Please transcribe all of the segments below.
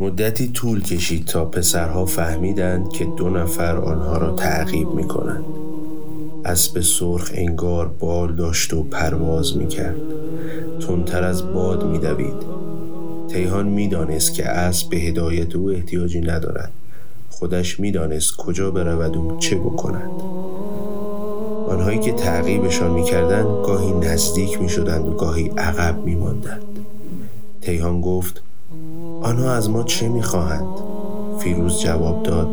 مدتی طول کشید تا پسرها فهمیدند که دو نفر آنها را تعقیب می کنند اسب سرخ انگار بال داشت و پرواز می کرد تندتر از باد می دوید تیهان می‌دانست که اسب به هدایت او احتیاجی ندارد. خودش می‌دانست کجا برود و چه بکند. آنهایی که تعقیبشان می‌کردند گاهی نزدیک می‌شدند و گاهی عقب میماندند. تیهان گفت آنها از ما چه می‌خواهند؟ فیروز جواب داد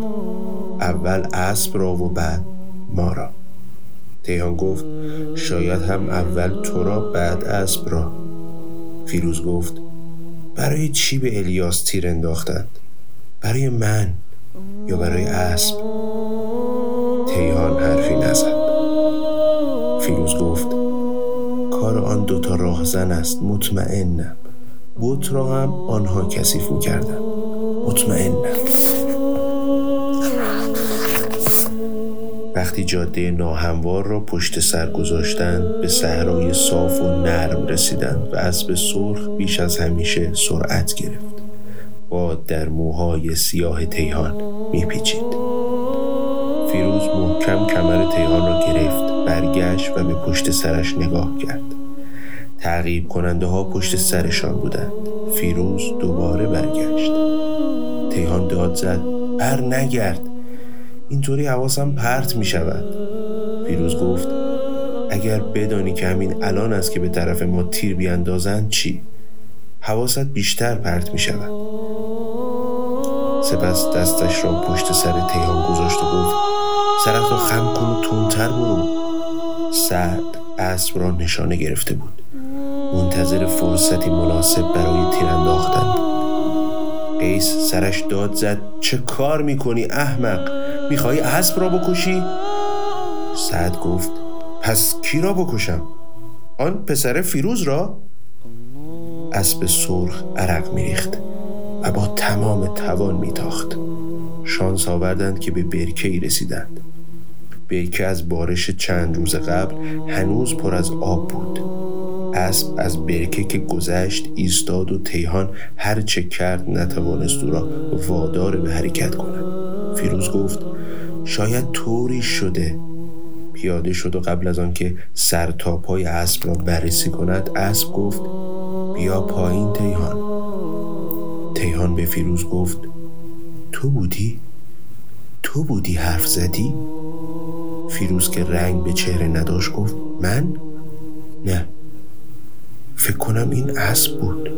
اول اسب را و بعد ما را. تیهان گفت شاید هم اول تو را بعد اسب را. فیروز گفت برای چی به الیاس تیر انداختند؟ برای من یا برای اسب؟ تیهان حرفی نزد. فیروز گفت کار آن دوتا راهزن است مطمئنم. بوت را هم آنها کثیف می‌کردن مطمئنم وقتی جاده ناهموار را پشت سر گذاشتند به صحرای صاف و نرم رسیدند و اسب سرخ بیش از همیشه سرعت گرفت. باد در موهای سیاه تیهان میپیچید. فیروز محکم کمر تیهان را گرفت برگشت و به پشت سرش نگاه کرد. تعقیب کننده ها پشت سرشان بودند. فیروز دوباره برگشت. تیهان داد زد. بر نگرد. اینطوری حواسم پرت می شود فیروز گفت اگر بدانی که همین الان است که به طرف ما تیر بیاندازند چی؟ حواست بیشتر پرت می شود سپس دستش را پشت سر تیهان گذاشت و گفت سرت را خم کن و تندتر برو. سعد اسب را نشانه گرفته بود. منتظر فرصتی مناسب برای تیر انداختن قیس سرش داد زد چه کار می‌کنی احمق می‌خوای اسب را بکشی؟ سعد گفت پس کی را بکشم؟ آن پسر فیروز را؟ اسب سرخ عرق میریخت و با تمام توان میتاخت شانس آوردند که به برکه ای رسیدند برکه از بارش چند روز قبل هنوز پر از آب بود اسب از برکه که گذشت ایستاد و تیهان هر چه کرد نتوانست او را وادار به حرکت کند فیروز گفت شاید طوری شده پیاده شد و قبل از آنکه سر تا پای اسب را بررسی کند اسب گفت بیا پایین تیهان تیهان به فیروز گفت تو بودی؟ تو بودی حرف زدی؟ فیروز که رنگ به چهره نداشت گفت من؟ نه فکر کنم این اسب بود.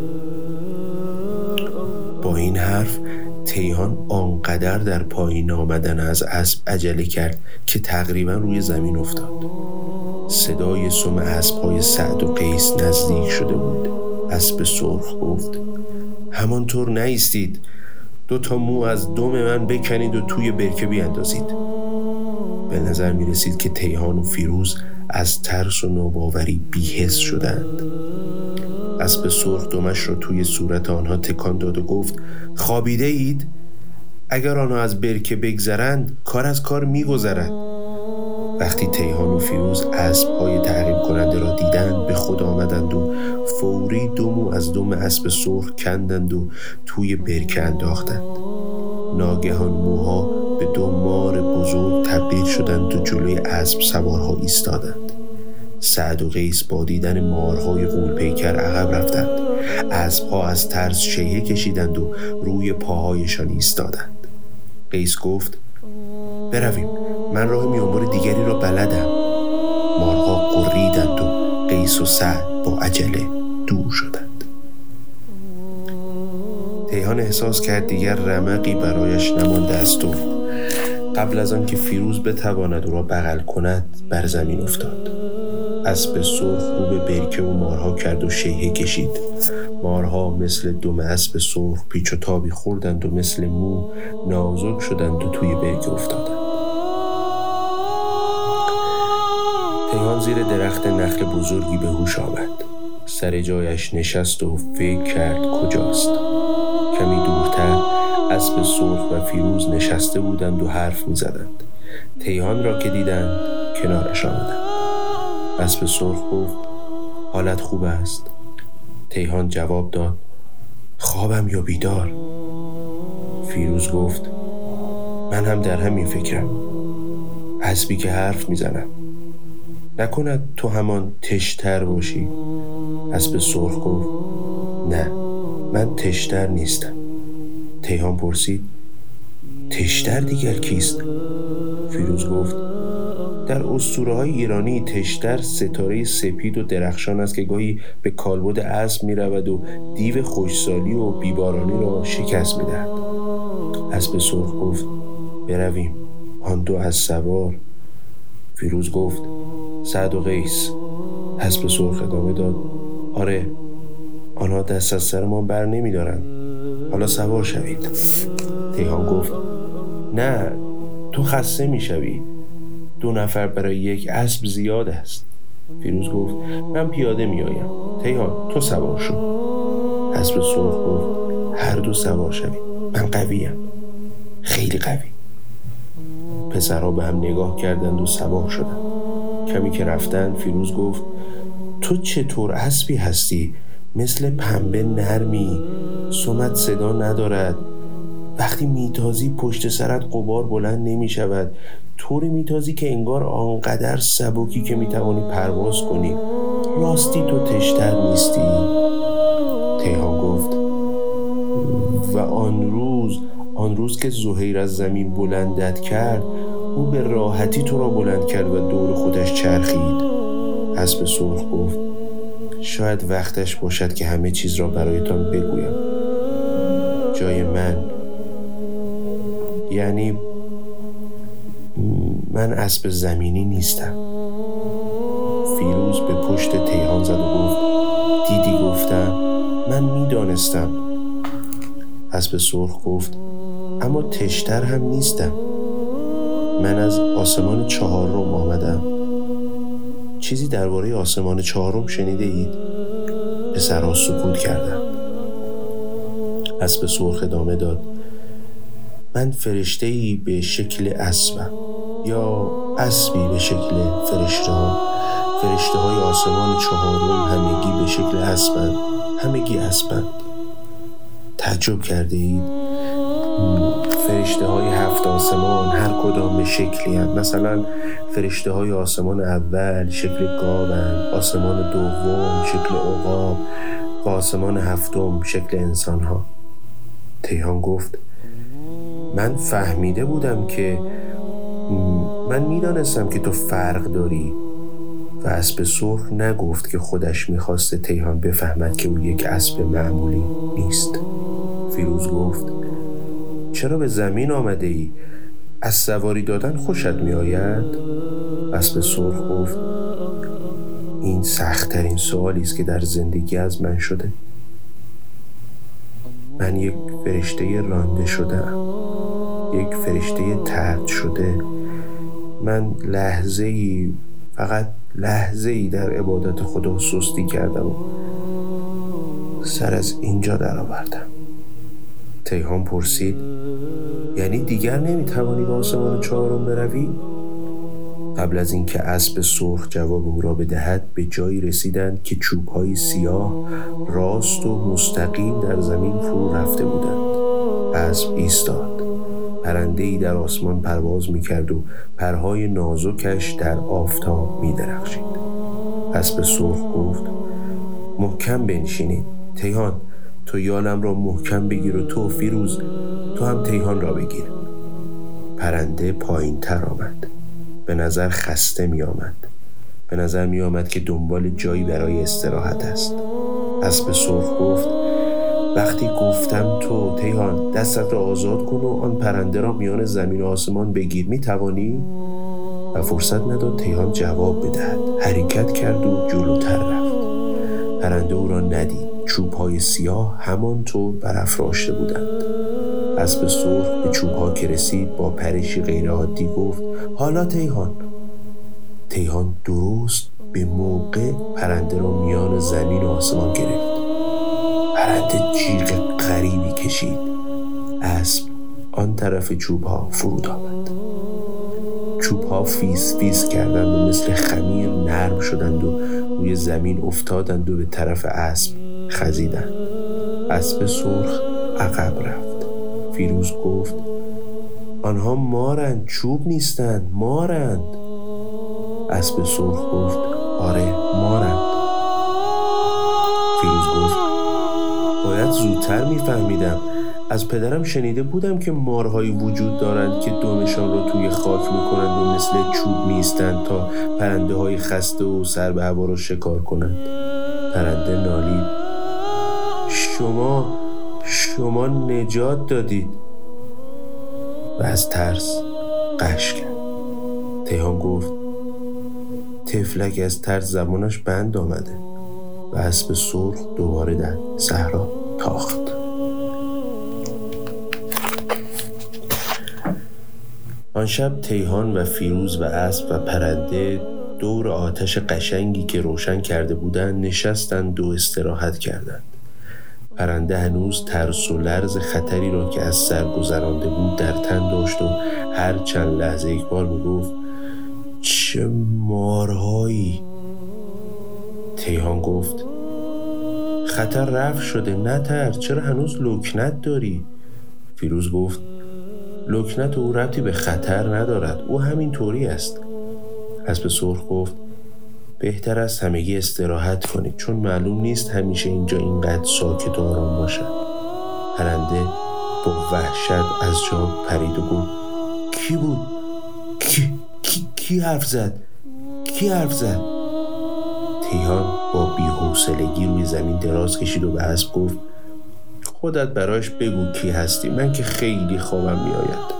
با این حرف تیهان آنقدر در پایین آمدن از اسب عجله کرد که تقریبا روی زمین افتاد. صدای سم های سعد و قیس نزدیک شده بود. اسب سرخ گفت همانطور نیستید. دو تا مو از دم من بکنید و توی برکه بیاندازید. به نظر می رسید که تیهان و فیروز از ترس و نوباوری بیهس شدند. اسب سرخ دمش را توی صورت آنها تکان داد و گفت خوابیده اید؟ اگر آنها از برکه بگذرند کار از کار میگذرد. وقتی تیهان و فیروز اسب های تعقیب کننده را دیدند به خود آمدند و فوری دومو از دم اسب سرخ کندند و توی برکه انداختند. ناگهان موها به دو مار بزرگ تبدیل شدند و جلوی اسب سوارها ایستادند. سعد و قیس با دیدن مارهای غول پیکر عقب رفتند. اسبها از ترس شیه کشیدند و روی پاهایشان ایستادند. قیس گفت برویم من راه میانبار دیگری را بلدم. مارها قریدند و قیس و سعد با عجله دور شدند. تیهان احساس کرد دیگر رمقی برایش نمانده است و قبل از آنکه فیروز بتواند او را بغل کند بر زمین افتاد. اسب سرخ رو به برکه و مارها کرد و شیهه کشید. مارها مثل دم اسب سرخ پیچ و تابی خوردند و مثل مو نازک شدند و توی برکه افتادند. تیهان زیر درخت نخل بزرگی به هوش آمد. سر جایش نشست و فکر کرد کجاست. کمی دورتر اسب سرخ و فیروز نشسته بودند و حرف می زدند تیهان را که دیدند کنارش آمدند. اسب سرخ گفت حالت خوب است. تیهان جواب داد خوابم یا بیدار؟ فیروز گفت من هم در همین فکرم. اسبی که حرف می‌زنم نکند تو همان تشتر باشی؟ اسب سرخ گفت نه من تشتر نیستم. تیهان پرسید تشتر دیگر کیست؟ فیروز گفت در اسطوره های ایرانی تشتر ستاره سپید و درخشان است که گاهی به کالبد اسب می رود و دیو خوشسالی و بیبارانی را شکست می دهد اسب سرخ گفت برویم. آن دو از سوار. فیروز گفت سعد و قیس. اسب سرخ ادامه داد آره آنها دست از سرمان بر نمی دارند حالا سوار شوید. تیهان گفت نه تو خسته می شوی دو نفر برای یک اسب زیاد است. فیروز گفت من پیاده می آیم تیهان تو سوار شو. اسب سرخ گفت هر دو سوار شوید. من قویم. خیلی قوی. پسرها به هم نگاه کردند و سوار شدند. کمی که رفتند فیروز گفت تو چطور اسبی هستی؟ مثل پنبه نرمی. سمت صدا ندارد. وقتی میتازی پشت سرت قبار بلند نمی شود طوری میتازی که انگار آنقدر سبکی که می‌توانی پرواز کنی. راستی تو تشتر نیستی. تیهان گفت. و آن روز آن روز که زهیر از زمین بلندت کرد او به راحتی تو را بلند کرد و دور خودش چرخید. اسب سرخ گفت. شاید وقتش باشد که همه چیز را برایتان بگویم. جای من. یعنی من اسب زمینی نیستم. فیروز به پشت تیهان زد و گفت دیدی گفتم؟ من می‌دانستم. اسب سرخ گفت اما تشتر هم نیستم. من از آسمان چهارم آمدم. چیزی درباره آسمان چهارم شنیده اید؟ پسرها سکوت کردند. اسب سرخ ادامه داد. من فرشته ای به شکل اسبم. یا اسبی به شکل فرشته ها. فرشته های آسمان چهارم همگی به شکل اسبند. همگی اسبند. تعجب کرده اید؟ فرشته های هفت آسمان هر کدام به شکلی هم. مثلا فرشته های آسمان اول شکل گاون آسمان دوم شکل عقاب و آسمان هفتم شکل انسان ها تیهان گفت من فهمیده بودم که من می‌دانستم که تو فرق داری و اسب سرخ نگفت که خودش می‌خواسته تیهان بفهمد که او یک اسب معمولی نیست فیروز گفت چرا به زمین آمده ای؟ از سواری دادن خوشت می آید؟ اسب سرخ گفت این سختترین سوالی است که در زندگی از من شده من یک فرشته رانده شدم یک فرشته ترد شده من لحظه ای فقط لحظه ای در عبادت خدا سستی کردم و سر از اینجا درآوردم تیهان پرسید یعنی دیگر نمی‌توانی به آسمان چهارم بروی؟ قبل از اینکه اسب سرخ جواب او را بدهد به جایی رسیدند که چوبهای سیاه راست و مستقیم در زمین فرو رفته بودند. اسب ایستاد. پرنده ای در آسمان پرواز می کرد و پرهای نازکش در آفتاب می درخشید اسب سرخ گفت محکم بنشینید. تیهان تو یالم را محکم بگیر و تو فیروز تو هم تیهان را بگیر. پرنده پایین تر آمد. به نظر خسته می آمد به نظر می آمد که دنبال جایی برای استراحت است. اسب سرخ گفت وقتی گفتم تو تیهان دستت را آزاد کن و آن پرنده را میان زمین و آسمان بگیر می توانی؟ و فرصت نداد تیهان جواب بدهد. حرکت کرد و جلوتر رفت. پرنده او را ندید. چوب های سیاه همانطور برافراشته بودند. اسب سرخ به چوب ها که رسید با پرشی غیرعادی گفت حالا تیهان. تیهان درست به موقع پرنده را میان زمین و آسمان گرفت. پرنده جیغ غریبی کشید. اسب آن طرف چوب ها فرود آمد. چوب ها فیس فیس کردند و مثل خمیر نرم شدند و روی زمین افتادند و به طرف اسب خزیدند اسب سرخ عقب رفت. فیروز گفت آنها مارند چوب نیستند مارند. اسب سرخ گفت آره مارند. فیروز گفت باید زودتر میفهمیدم. از پدرم شنیده بودم که مارهایی وجود دارند که دمشان را توی خاک می‌کنند و مثل چوب میستند تا پرنده های خسته و سر به هوا را شکار کنند. پرنده نالید. شما شما نجات دادید. و از ترس قش کرد. تیهان گفت تفلک از ترس زمانش بند آمده و اسب سرخ دوباره در صحرا تاخت. آن شب تیهان و فیروز و اسب و پرنده دور آتش قشنگی که روشن کرده بودند نشستند و استراحت کردند. پرنده هنوز ترس و لرز خطری را که از سر گذرانده بود در تن داشت و هر چند لحظه یک بار می‌گفت چه مارهایی؟ تیهان گفت خطر رفت شده نتر چرا هنوز لکنت داری؟ فیروز گفت لکنت او ربطی به خطر ندارد او همین طوری است. اسب سرخ گفت بهتر است همگی استراحت کنید. چون معلوم نیست همیشه اینجا اینقدر ساکت و آرام باشد پرنده با وحشت از جا پرید و گفت کی بود؟ کی, کی, کی حرف زد؟ کی حرف زد؟ تیهان با بیحوصلگی روی زمین دراز کشید و به اسب گفت خودت برایش بگو کی هستی. من که خیلی خوابم میآید.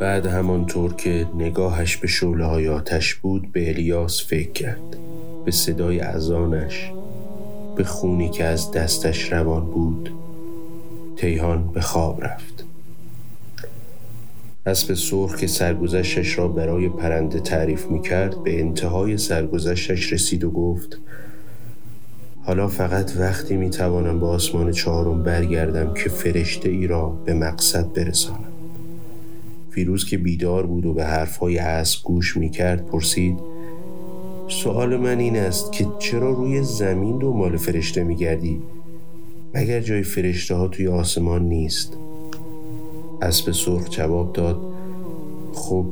بعد همانطور که نگاهش به شعله های آتش بود به الیاس فکر کرد. به صدای ازانش به خونی که از دستش روان بود تیهان به خواب رفت. اسب سرخ که سرگذشتش را برای پرنده تعریف می کرد به انتهای سرگذشتش رسید و گفت حالا فقط وقتی می توانم به آسمان چهارم برگردم که فرشته ای را به مقصد برسانم. فیروز که بیدار بود و به حرفهای اسب گوش می کرد پرسید سوال من این است که چرا روی زمین دنبال فرشته می گردی؟ مگر جای فرشته ها توی آسمان نیست؟ اسب سرخ جواب داد خب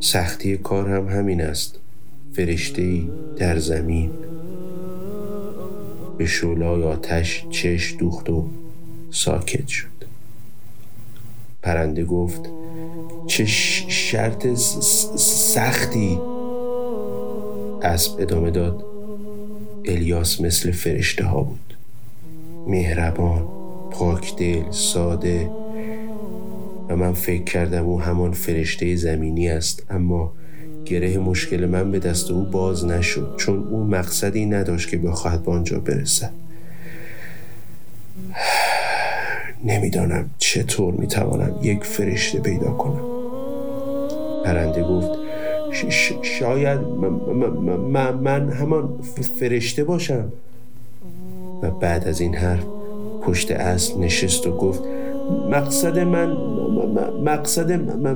سختی کار هم همین است فرشته ای در زمین. به شولای آتش چش دوخت و ساکت شد. پرنده گفت چه شرط سختی اسب ادامه داد. الیاس مثل فرشته ها بود. مهربان پاکدل ساده. و من فکر کردم او همان فرشته زمینی است اما گره مشکل من به دست او باز نشد چون او مقصدی نداشت که بخواهد به آنجا برسد. نمی‌دانم چطور می‌توانم یک فرشته پیدا کنم. پرنده گفت شاید من همان فرشته باشم. و بعد از این حرف پشت اصل نشست و گفت مقصد من مقصد من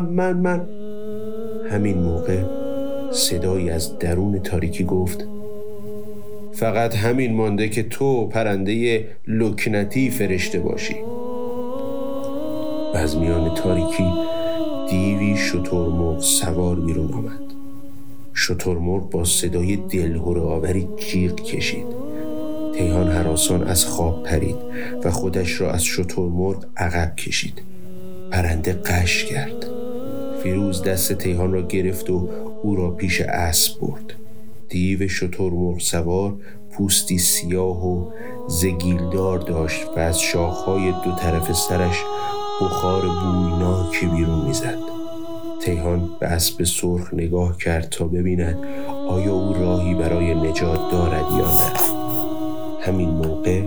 من من. همین موقع صدایی از درون تاریکی گفت فقط همین مانده که تو پرنده لکنتی فرشته باشی. و از میان تاریکی دیوی شترمرغ سوار بیرون آمد. شترمرغ با صدای دلهور آوری جیغ کشید. تیهان حراسان از خواب پرید و خودش را از شترمرغ عقب کشید. پرنده قش کرد. فیروز دست تیهان را گرفت و او را پیش اسب برد. دیو شترمرغ سوار پوستی سیاه و زگیلدار داشت و از شاخهای دو طرف سرش بخار بویناکی بیرون می‌زد. تیهان به اسب سرخ نگاه کرد تا ببیند آیا او راهی برای نجات دارد یا نه. همین موقع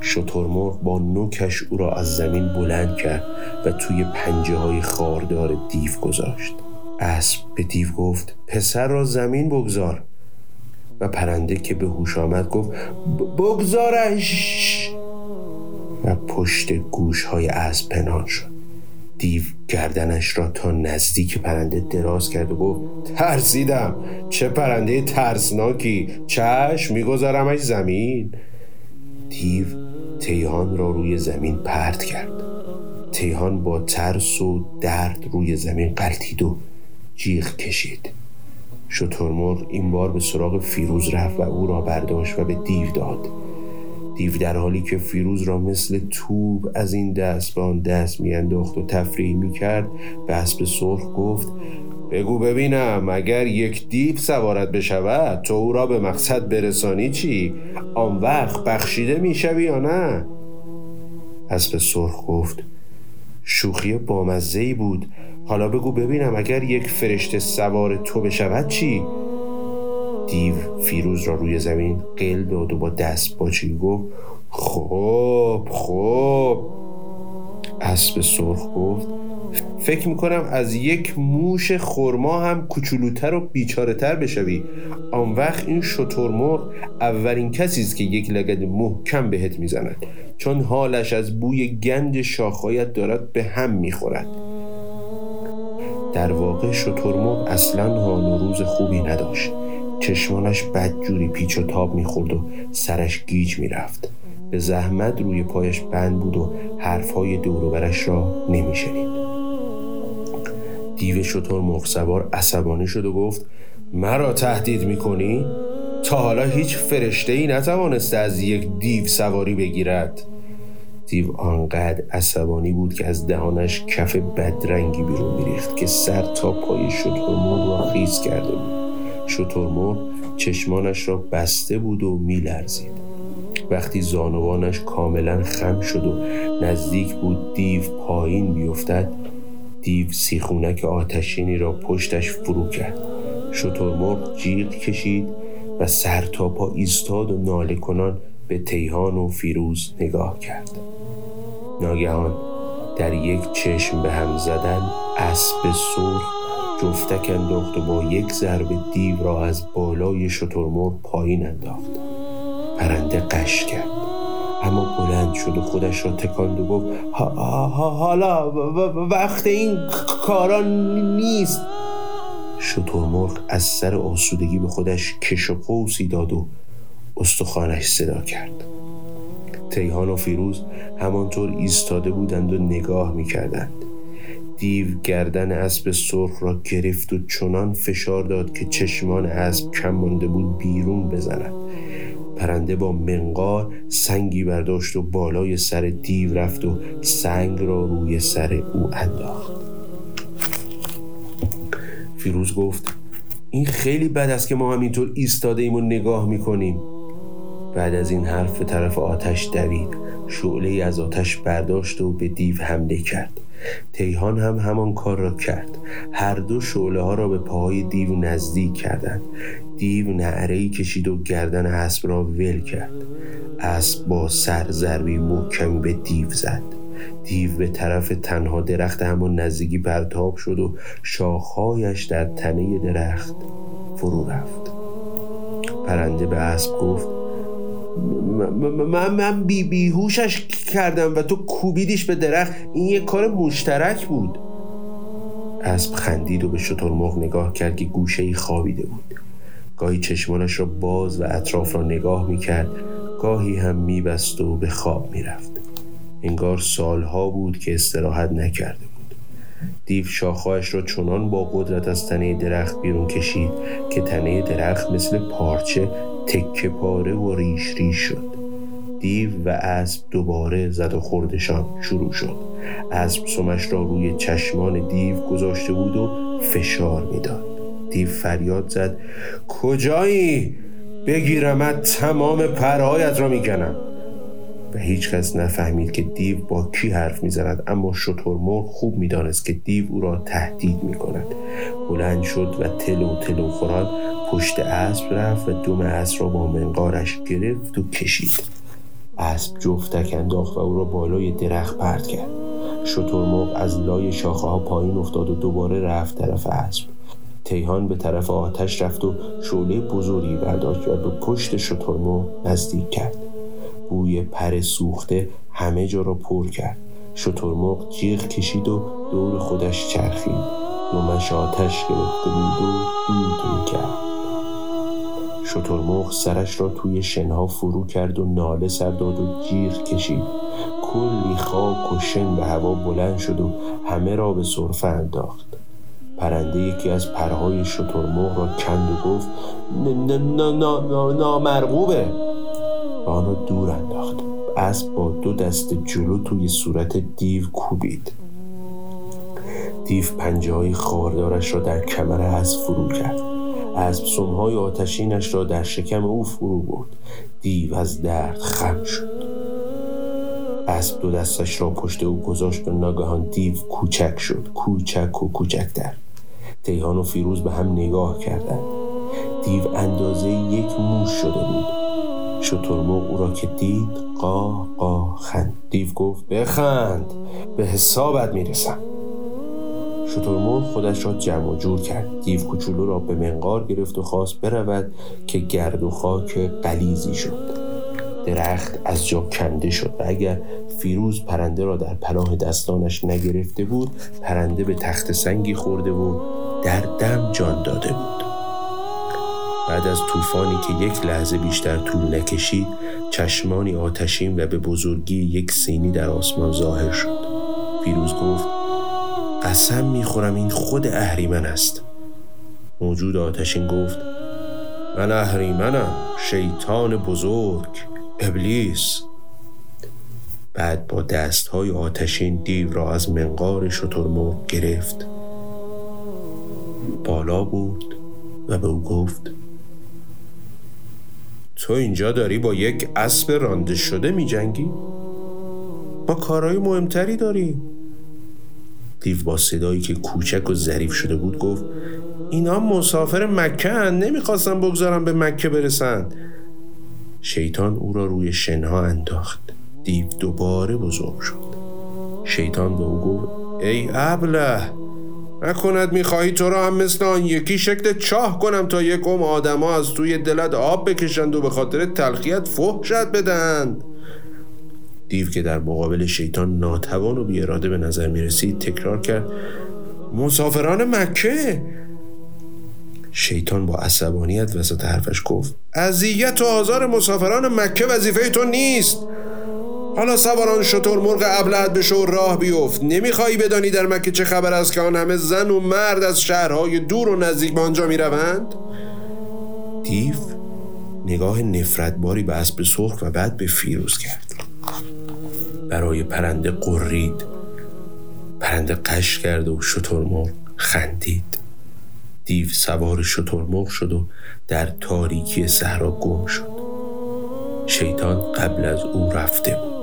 شترمرغ با نوکش او را از زمین بلند کرد و توی پنجه های خاردار دیو گذاشت. اسب به دیو گفت پسر را زمین بگذار. و پرنده که به هوش آمد گفت بگذارش! و پشت گوش های اسب پنهان شد. دیو گردنش را تا نزدیک پرنده دراز کرد و گفت ترسیدم. چه پرنده ترسناکی. چشم میگذارمش زمین. دیو تیهان را روی زمین پرت کرد. تیهان با ترس و درد روی زمین قلتید و جیغ کشید. شترمرغ این بار به سراغ فیروز رفت و او را برداشت و به دیو داد. دیو در حالی که فیروز را مثل توب از این دست به آن دست میانداخت و تفریح می‌کرد به اسب سرخ گفت بگو ببینم اگر یک دیو سوارت بشود تو او را به مقصد برسانی چی؟ آن وقت بخشیده می‌شوی یا نه؟ اسب سرخ گفت شوخی بامزه بود حالا بگو ببینم اگر یک فرشته سوار تو بشود چی؟ دیو فیروز را روی زمین قل داد و با دست باچی گفت خب خب. اسب سرخ گفت فکر می‌کنم از یک موش خرما هم کوچولوتر و بیچاره تر بشوی. آن وقت این شترمرغ اولین کسی است که یک لگد محکم بهت می‌زند. چون حالش از بوی گند شاخهایت دارد به هم می‌خورد. در واقع شترمرغ اصلا حال و روز خوبی نداشت. چشمانش بدجوری پیچ و تاب می‌خورد و سرش گیج می‌رفت. به زحمت روی پایش بند بود و حرفهای دوروبرش را نمیشنید. دیو شطور مرغ عصبانی شد و گفت مرا تهدید می‌کنی؟ تا حالا هیچ فرشته ای نتوانسته از یک دیو سواری بگیرد. دیو آنقدر عصبانی بود که از دهانش کف بدرنگی بیرون میریخت که سر تا پای شترمرغ را خیز کرده بود. شترمرغ چشمانش را بسته بود و میلرزید. وقتی زانوانش کاملا خم شد و نزدیک بود دیو پایین بیفتد دیو سیخونک آتشینی را پشتش فرو کرد. شترمرغ جیغ کشید و سر تا پا ایستاد و ناله کنان به تیهان و فیروز نگاه کرد. ناگهان در یک چشم به هم زدن اسب سرخ جفتک انداخت و با یک ضربه دیو را از بالای شترمرغ پایین انداخت. پرنده قش کرد. اما بلند شد و خودش را تکاند و گفت حالا وقت این کاران نیست. شترمرغ از سر آسودگی به خودش کش و قوسی داد و استخوانش صدا کرد. تیهان و فیروز همانطور ایستاده بودند و نگاه می‌کردند. دیو گردن اسب سرخ را گرفت و چنان فشار داد که چشمان اسب کم مانده بود بیرون بزند. پرنده با منقار سنگی برداشت و بالای سر دیو رفت و سنگ را روی سر او انداخت. فیروز گفت این خیلی بد است که ما همینطور ایستاده ایم و نگاه می‌کنیم. بعد از این حرف به طرف آتش دوید. شعله از آتش برداشت و به دیو حمله کرد. تیهان هم همان کار را کرد. هر دو شعله ها را به پاهای دیو نزدیک کردند. دیو نعره کشید و گردن اسب را ول کرد. اسب با سر ضربی محکمی به دیو زد. دیو به طرف تنها درخت همان نزدیکی پرتاب شد و شاخهایش در تنه درخت فرو رفت. پرنده به اسب گفت من من بی بیهوشش کردم و تو کوبیدیش به درخت. این یه کار مشترک بود. اسب خندید و به شترمرغ نگاه کرد که گوشه ای خوابیده بود. گاهی چشمانش را باز و اطراف را نگاه می کرد گاهی هم میبست و به خواب می‌رفت. انگار سالها بود که استراحت نکرده بود. دیو شاخهایش را چنان با قدرت از تنه درخت بیرون کشید که تنه درخت مثل پارچه تکه پاره و ریش ریش شد. دیو و اسب دوباره زد و خوردشان شروع شد. اسب سمش را روی چشمان دیو گذاشته بود و فشار می‌داد. دیو فریاد زد کجایی؟ بگیرمت تمام پرهایت را می‌کنم. و هیچ کس نفهمید که دیو با کی حرف می‌زند اما شترمرغ خوب می‌دانست که دیو او را تهدید می کند بلند شد و تلو تلو خوران پشت اسب رفت و دوم اسب را با منقارش گرفت و کشید. اسب جفتک انداخت و او را بالای درخت پرت کرد. شترمرغ از لای شاخه ها پایین افتاد و دوباره رفت طرف اسب. تیهان به طرف آتش رفت و شعله بزرگی برداشت و به پشت شترمرغ نزدیک کرد. بوی پر سوخته همه جا را پر کرد. شترمرغ جیغ کشید و دور خودش چرخید. دومش آتش گرفته بود و دود می‌کرد. شترمرغ سرش را توی شنها فرو کرد و ناله سر داد و جیغ کشید. کلی خاک و شن به هوا بلند شد و همه را به صرفه انداخت. پرنده یکی از پرهای شترمرغ را کند و گفت نامرغوبه. و آن را دور انداخت. اسب با دو دست جلو توی صورت دیو کوبید. دیو پنجه های خاردارش را در کمر از فرو کرد. از سمهای آتشینش را در شکم او فرو برد. دیو از درد خم شد. اسب دو دستش را پشت او گذاشت و ناگهان دیو کوچک شد. کوچک و کوچکتر تیهان و فیروز به هم نگاه کردند. دیو اندازه یک موش شده بود. شترمرغ او را که دید قاه قاه خند. دیو گفت بخند به حسابت می‌رسم. شترمرغ خودش را جمع و جور کرد. دیو کوچولو را به منقار گرفت و خواست برود که گرد و خاک قلیزی شد. درخت از جا کنده شد و اگر فیروز پرنده را در پناه دستانش نگرفته بود پرنده به تخت سنگی خورده و در دم جان داده بود. بعد از طوفانی که یک لحظه بیشتر طول نکشید چشمانی آتشین و به بزرگی یک سینی در آسمان ظاهر شد. فیروز گفت قسم می‌خورم این خود اهریمن است. موجود آتشین گفت من اهریمنم شیطان بزرگ ابلیس. بعد با دست های آتشین دیو را از منقار شترمرغ گرفت. بالا بود و به او گفت تو اینجا داری با یک اسب رانده شده می جنگی؟ ما کارهای مهمتری داریم دیو با صدایی که کوچک و ظریف شده بود گفت اینا مسافر مکه هن نمی‌خواستن بگذارم به مکه برسند شیطان او را روی شنها انداخت. دیو دوباره بزرگ شد. شیطان به او گفت ای ابله نکند می‌خواهی تو را هم مثل آن یکی شکل چاه کنم تا یک قوم آدما از توی دلت آب بکشند و به خاطر تلخیت فحشت بدند دیو که در مقابل شیطان ناتوان و بیاراده به نظر می رسید تکرار کرد مسافران مکه؟ شیطان با عصبانیت وسط حرفش گفت اذیت و آزار مسافران مکه وظیفه تو نیست. حالا سواران شطور مرغ ابلد به شور راه بیفت. نمیخوایی بدانی در مکه چه خبر است که آن همه زن و مرد از شهرهای دور و نزدیک به آنجا می‌روند؟ دیو نگاه نفرتباری به اسب سرخ و بعد به فیروز کرد. برای پرنده قرید پرنده قش کرد و شترمرغ خندید. دیو سوار شترمرغ شد و در تاریکی صحرا گم شد. شیطان قبل از او رفته بود.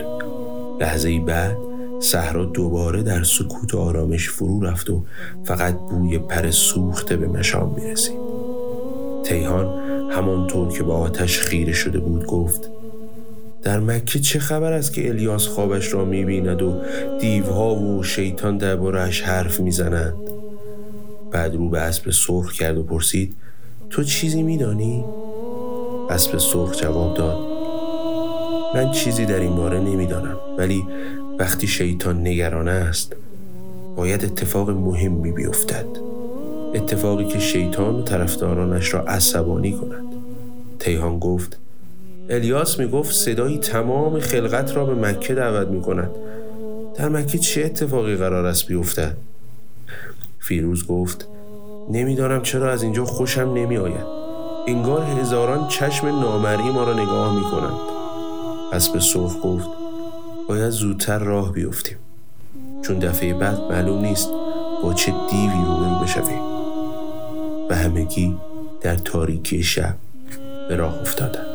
لحظه بعد صحرا دوباره در سکوت و آرامش فرو رفت و فقط بوی پر سوخته به مشام می رسید. تیهان همانطور که به آتش خیره شده بود گفت در مکه چه خبر است که الیاس خوابش را می‌بیند و دیوها و شیطان دربارهش حرف می‌زنند بعد رو به اسب سرخ کرد و پرسید تو چیزی میدانی اسب سرخ جواب داد من چیزی در این باره نمی‌دانم ولی وقتی شیطان نگرانه است باید اتفاق مهمی بیفتد. اتفاقی که شیطان و طرفدارانش را عصبانی کند. تیهان گفت الیاس می‌گفت صدایی تمام خلقت را به مکه دعوت می کند در مکه چه اتفاقی قرار است بیفتد؟ فیروز گفت نمی‌دانم چرا از اینجا خوشم نمی آید انگار هزاران چشم نامری ما را نگاه می کنند اسب سرخ گفت باید زودتر راه بیفتیم چون دفعه بعد معلوم نیست با چه دیوی روبرو بشویم و همگی در تاریکی شب به راه افتادند.